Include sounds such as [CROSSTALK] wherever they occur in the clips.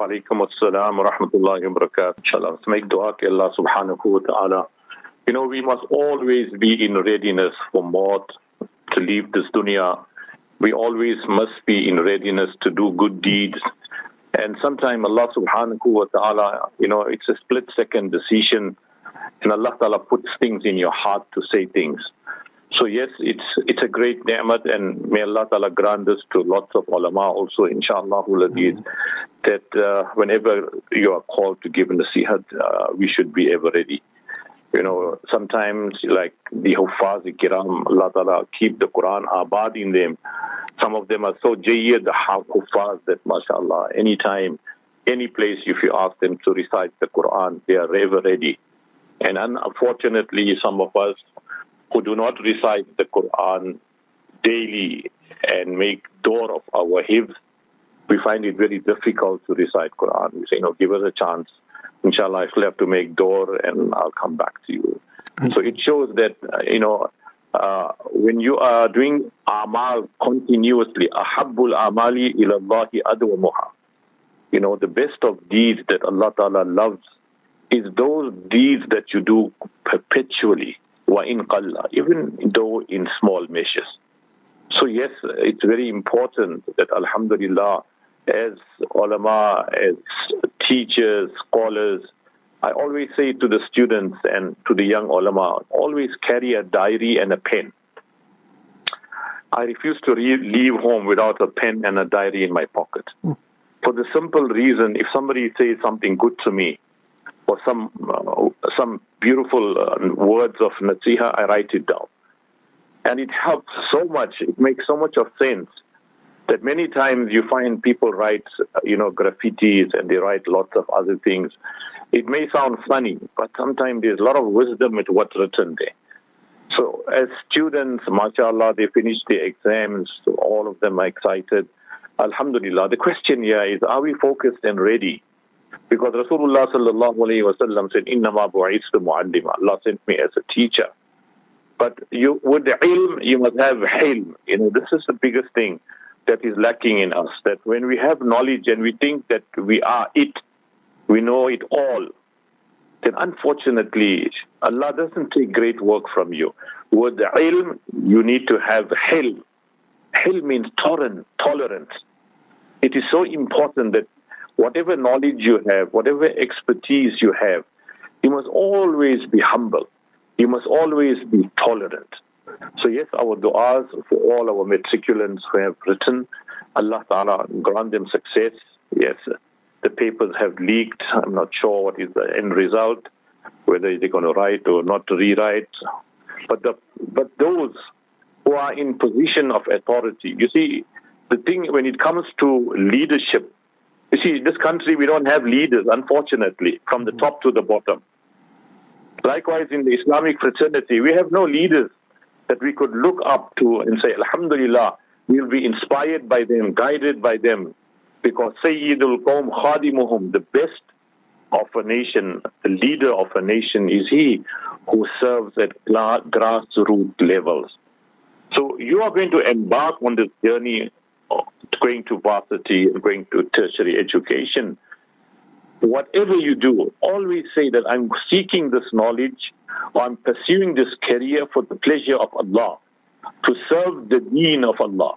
Wa alaikum assalam wa rahmatullahi wa barakatuh. Inshallah, let's make dua to Allah subhanahu wa ta'ala. You know, we must always be in readiness for maut, to leave this dunya. We always must be in readiness to do good deeds. And sometimes Allah subhanahu wa ta'ala, you know, it's a split second decision and Allah ta'ala puts things in your heart to say things. So yes, it's it's a great ni'mat and may Allah ta'ala grant this to lots of ulama also inshallah mm that uh, whenever you are called to give nasihat, uh, we should be ever ready. You know, sometimes like the Hufaz Kiram, Allah Ta'ala keep the Quran abad in them. Some of them are so jayyid, the Hufaz that mashallah, anytime, any place if you ask them to recite the Quran, they are ever ready. And unfortunately, some of us who do not recite the Quran daily and make door of our hifz, we find it very difficult to recite Quran. We say, no, give us a chance. Inshallah, I still have to make door and I'll come back to you. So it shows that, uh, you know, uh, when you are doing amal continuously, ahabbul amali ilallahi adwamuha. You know, the best of deeds that Allah Ta'ala loves is those deeds that you do perpetually, in qalla, even though in small measures. So yes, it's very important that Alhamdulillah, as ulama, as teachers, scholars, I always say to the students and to the young ulama, always carry a diary and a pen. I refuse to re- leave home without a pen and a diary in my pocket. Mm. For the simple reason, if somebody says something good to me, or some uh, some beautiful uh, words of nasiha, I write it down, and it helps so much. It makes so much of sense that many times you find people write, you know, graffitis and they write lots of other things. It may sound funny, but sometimes there's a lot of wisdom in what's written there. So as students, mashallah, they finish the exams, so all of them are excited. Alhamdulillah. The question here is, are we focused and ready? Because Rasulullah sallallahu alayhi wa sallam said, إِنَّمَا بُعِثْتُ Allah sent me as a teacher. But you, with ilm, you must have hilm. You know, this is the biggest thing that is lacking in us. That when we have knowledge and we think that we are it, we know it all, then unfortunately, Allah doesn't take great work from you. With the ilm, you need to have hilm. Hilm means tolerant, tolerance. It is so important that whatever knowledge you have, whatever expertise you have, you must always be humble. You must always be tolerant. So yes, our du'as for all our matriculants who have written, Allah Ta'ala grant them success. Yes, the papers have leaked. I'm not sure what is the end result, whether they're going to write or not to rewrite. But the, but those who are in position of authority, you see, the thing when it comes to leadership, you see, this country we don't have leaders, unfortunately, from the top to the bottom. Likewise, in the Islamic fraternity, we have no leaders that we could look up to and say, Alhamdulillah, we'll be inspired by them, guided by them. Because Sayyidul Qawm Khadimuhum, the best of a nation, the leader of a nation is he who serves at grassroots levels. So you are going to embark on this journey going to varsity going to tertiary education. Whatever you do, always say that I'm seeking this knowledge or I'm pursuing this career for the pleasure of Allah, to serve the deen of Allah.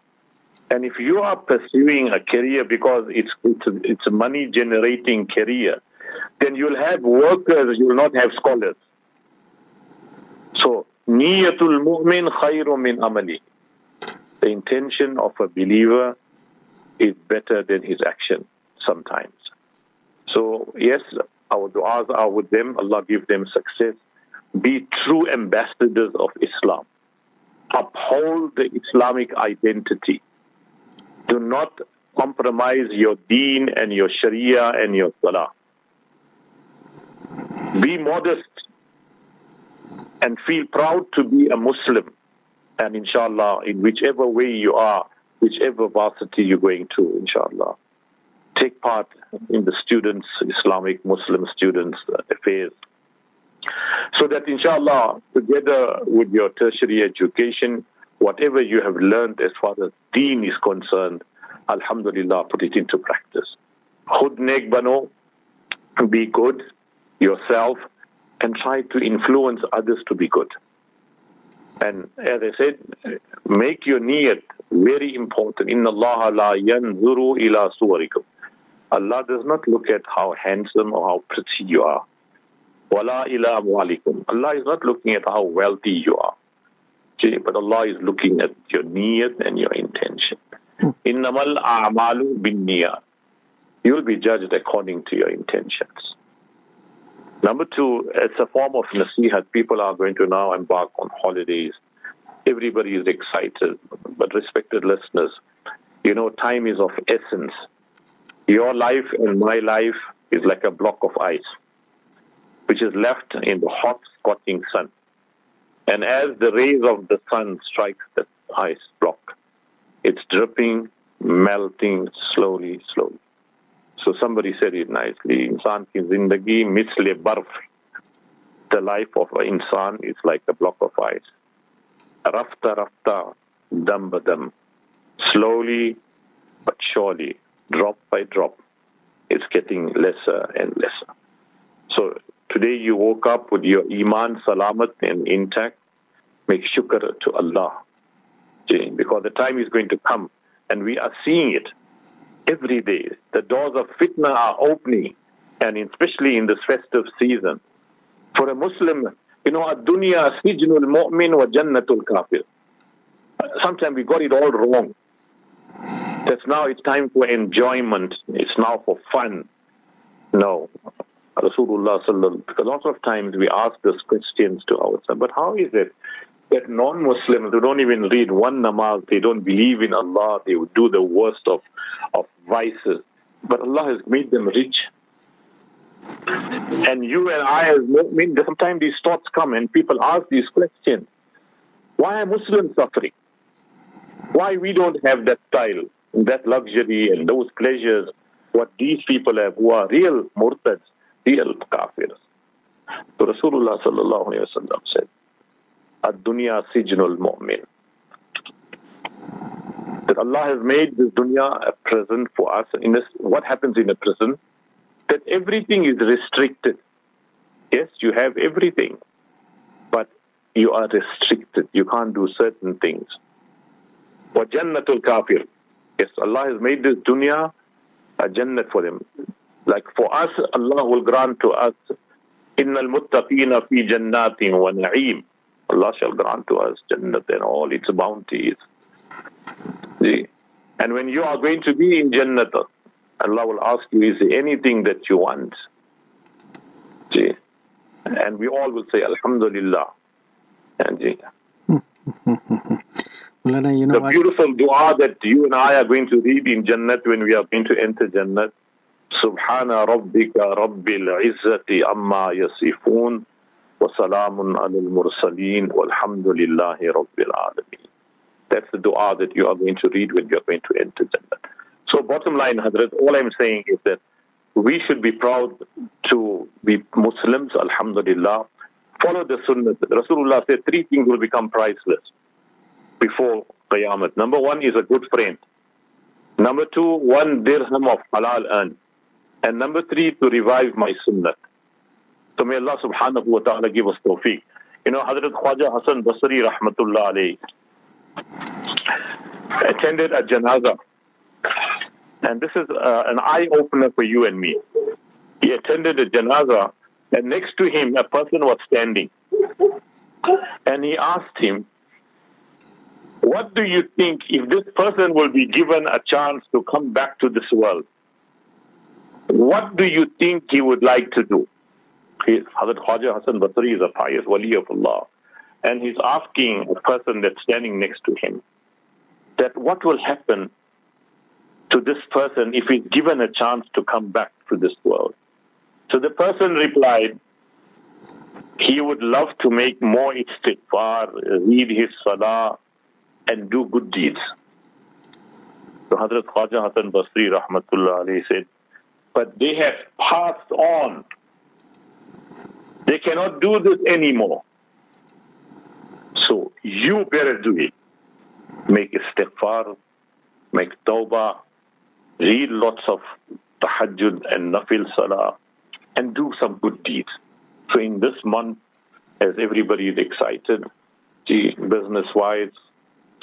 And if you are pursuing a career because it's, it's, a, it's a money generating career, then you'll have workers, you'll not have scholars. So, niyatul mu'min khayru min amali. The intention of a believer is better than his action sometimes. So, yes, our du'as are with them. Allah give them success be true ambassadors of Islam. Uphold the Islamic identity. Do not compromise your deen and your sharia and your salah. Be modest and feel proud to be a Muslim. And inshallah, in whichever way you are, whichever varsity you're going to, inshallah, take part in the students, Islamic Muslim students' affairs. So that inshallah, together with your tertiary education, whatever you have learned as far as deen is concerned, alhamdulillah, put it into practice. Khud bano, be good yourself and try to influence others to be good. And as I said, make your niyat very important. Inna Allah la yanzuru ila suwarikum. Allah does not look at how handsome or how pretty you are. Wala ila amwalikum. Allah is not looking at how wealthy you are. But Allah is looking at your niyat and your intention. Hmm. Innamal a'malu bin niyat. You'll be judged according to your intentions. Number two, it's a form of nasihat. People are going to now embark on holidays. Everybody is excited. But respected listeners, you know, time is of essence. Your life and my life is like a block of ice, which is left in the hot, scorching sun. And as the rays of the sun strike the ice block, it's dripping, melting slowly, slowly. So somebody said it nicely. Insan ki zindagi misle barf. The life of an insan is like a block of ice. Rafta rafta, dam badam. Slowly but surely, drop by drop, it's getting lesser and lesser. So today you woke up with your iman salamat and intact. Make shukr to Allah. Because the time is going to come and we are seeing it every day. The doors of fitna are opening, and especially in this festive season. For a Muslim, you know, dunya sijnul mu'min wa jannatul kafir. Sometimes we got it all wrong. That's now it's time for enjoyment. It's now for fun. No. Rasulullah sallallahu because lots of times we ask these questions to ourselves, but how is it that non-Muslims who don't even read one namaz, they don't believe in Allah, they would do the worst of, of vices. But Allah has made them rich. And you and I, as mean, sometimes these thoughts come and people ask these questions. Why are Muslims suffering? Why we don't have that style, that luxury and those pleasures, what these people have who are real murtads, real kafirs. So Rasulullah sallallahu alayhi wa sallam said, Ad-dunya sijnul mu'min that Allah has made this dunya a prison for us. In this, what happens in a prison? That everything is restricted. Yes, you have everything, but you are restricted. You can't do certain things. وَجَنَّةُ kafir. Yes, Allah has made this dunya a jannat for them. Like for us, Allah will grant to us, إِنَّ الْمُتَّقِينَ فِي جَنَّاتٍ وَنَعِيمٍ Allah shall grant to us Jannat and all its bounties. See? And when you are going to be in Jannat, Allah will ask you, is there anything that you want? See? And we all will say, Alhamdulillah. And see? [LAUGHS] Mulana, you know the what? beautiful dua that you and I are going to read in Jannat when we are going to enter Jannat. سبحان ربك رب العزة عما يصفون وسلام على المرسلين والحمد لله رب العالمين. That's the dua that you are going to read when you are going to enter Jannah. So bottom line, Hazrat, all I'm saying is that we should be proud to be Muslims, alhamdulillah. Follow the sunnah. Rasulullah said three things will become priceless before Qiyamah. Number one is a good friend. Number two, one dirham of halal earned. And number three, to revive my sunnah. So may Allah subhanahu wa ta'ala give us tawfiq. You know, Hazrat Khwaja Hassan Basri rahmatullah alayhi attended a janaza. And this is uh, an eye opener for you and me. He attended a janaza, and next to him, a person was standing. And he asked him, What do you think if this person will be given a chance to come back to this world? What do you think he would like to do? Hazrat Khwaja Hassan Basri is a pious wali of Allah. And he's asking the person that's standing next to him that what will happen to this person if he's given a chance to come back to this world. So the person replied, he would love to make more istighfar, read his salah, and do good deeds. So Hazrat Khwaja Hassan Basri rahmatullah said, but they have passed on. They cannot do this anymore. So you better do it. Make istighfar, make tawbah, read lots of tahajjud and nafil salah, and do some good deeds. So in this month, as everybody is excited, business-wise,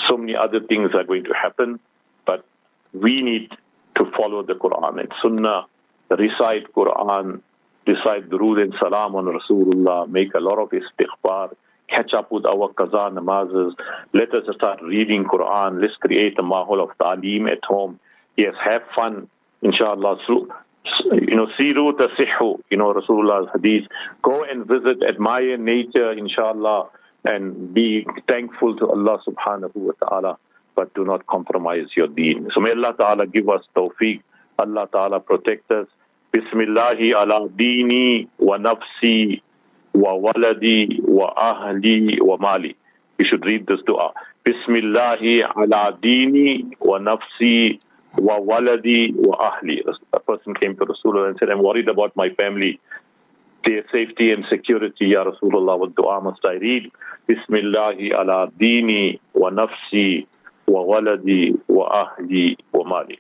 so many other things are going to happen, but we need to follow the Quran and Sunnah, recite Quran, recite Durood and Salam on Rasulullah, make a lot of istighfar, catch up with our qaza namazes, let us start reading Quran, let's create a mahal of ta'aleem at home. Yes, have fun, inshallah. So, you know, siru tasihu, you know, Rasulullah's hadith. Go and visit, admire nature, inshallah, and be thankful to Allah subhanahu wa ta'ala, but do not compromise your deen. So may Allah ta'ala give us tawfiq. Allah ta'ala protect us. Bismillahi ala dini wa nafsi wa waladi wa ahli wa mali. You should read this dua. Bismillahi ala dini wa nafsi wa waladi wa ahli. A person came to Rasulullah and said, I'm worried about my family, their safety and security, Ya Rasulullah. What dua must I read? Bismillahi ala dini wa nafsi wa waladi wa ahli wa mali.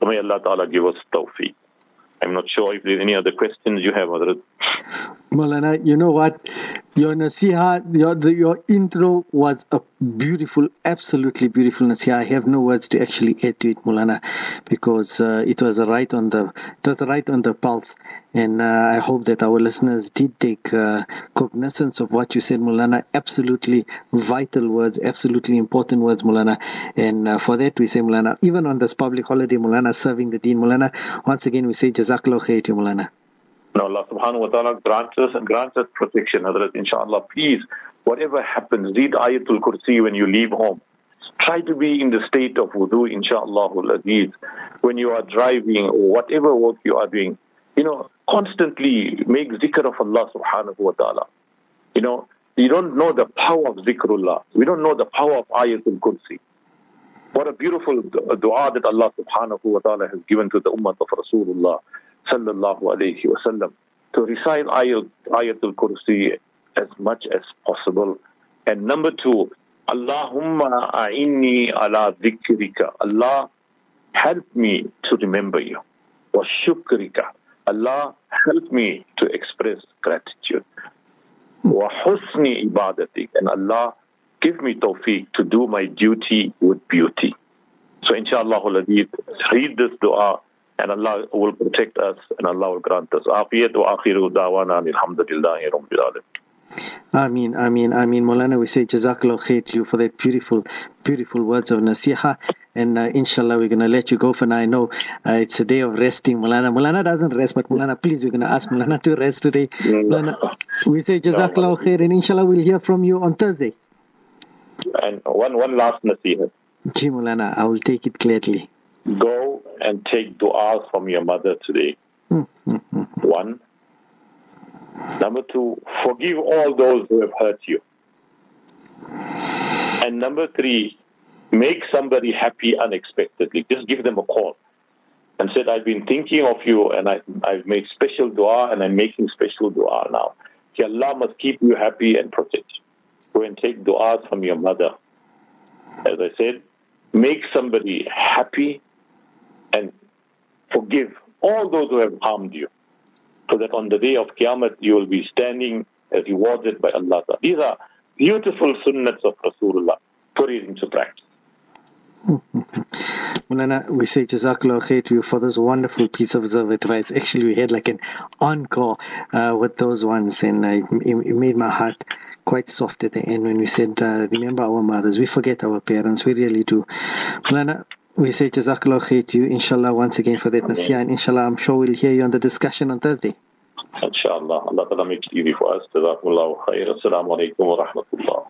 may Allah Ta'ala give us tawfiq. I'm not sure if there's any other questions you have, Hazrat. Malana, you know what? Your nasiha, your, the, your intro was a beautiful, absolutely beautiful nasiha. I have no words to actually add to it, Mulana, because uh, it was right on the it was right on the pulse, and uh, I hope that our listeners did take uh, cognizance of what you said, Mulana. Absolutely vital words, absolutely important words, Mulana, and uh, for that we say, Mulana, even on this public holiday, Mulana, serving the Deen, Mulana. Once again, we say Jazakallah khair to Mulana. Now Allah subhanahu wa ta'ala grants us and grants us protection, Hazrat, inshallah. Please, whatever happens, read Ayatul Kursi when you leave home. Try to be in the state of wudu, inshallah, aziz. When you are driving or whatever work you are doing, you know, constantly make zikr of Allah subhanahu wa ta'ala. You know, you don't know the power of zikrullah. We don't know the power of Ayatul Kursi. What a beautiful dua that Allah subhanahu wa ta'ala has given to the ummah of Rasulullah sallallahu alayhi wasallam to recite ayat, Ayatul Kursi as much as possible. And number two, Allahumma a'inni ala dhikrika. Allah, help me to remember you. Wa shukrika. Allah, help me to express gratitude. Wa husni ibadatik. And Allah, give me tawfiq to do my duty with beauty. So inshallah, read this dua and Allah will protect us and Allah will grant us afiyat wa akhiru dawana alhamdulillahi rabbil alamin. Ameen, Ameen, Ameen. Molana, we say Jazakallah khair to you for that beautiful, beautiful words of nasiha. And uh, inshallah, we're going to let you go for now. I know uh, it's a day of resting. Mulana, Mulana doesn't rest, but Mulana, please, we're going to ask Mulana to rest today. Mulana, we say Jazakallah khair, and inshallah, we'll hear from you on Thursday. And one, one last nasiha. Ji Mulana, I will take it gladly. Go and take dua from your mother today. Mm-hmm. One. Number two, forgive all those who have hurt you. And number three, make somebody happy unexpectedly. Just give them a call and said, I've been thinking of you and I, I've made special dua and I'm making special dua now. Allah must keep you happy and protect you. Go and take du'as from your mother. As I said, make somebody happy forgive all those who have harmed you, so that on the day of Qiyamah you will be standing as rewarded by Allah. These are beautiful sunnats of Rasulullah. Put it into practice. [LAUGHS] Mulana, we say Jazakallah khair to you for those wonderful piece of advice. Actually, we had like an encore uh, with those ones, and uh, it, it, made my heart quite soft at the end when we said, uh, Remember our mothers. We forget our parents. We really do. Mulana, we say Jazakallah khair to you, inshallah, once again for that nasiha. And inshallah, I'm sure we'll hear you on the discussion on Thursday. Inshallah. Allah Ta'ala makes it easy for us. Jazakumullah khair. Assalamu alaikum wa rahmatullah.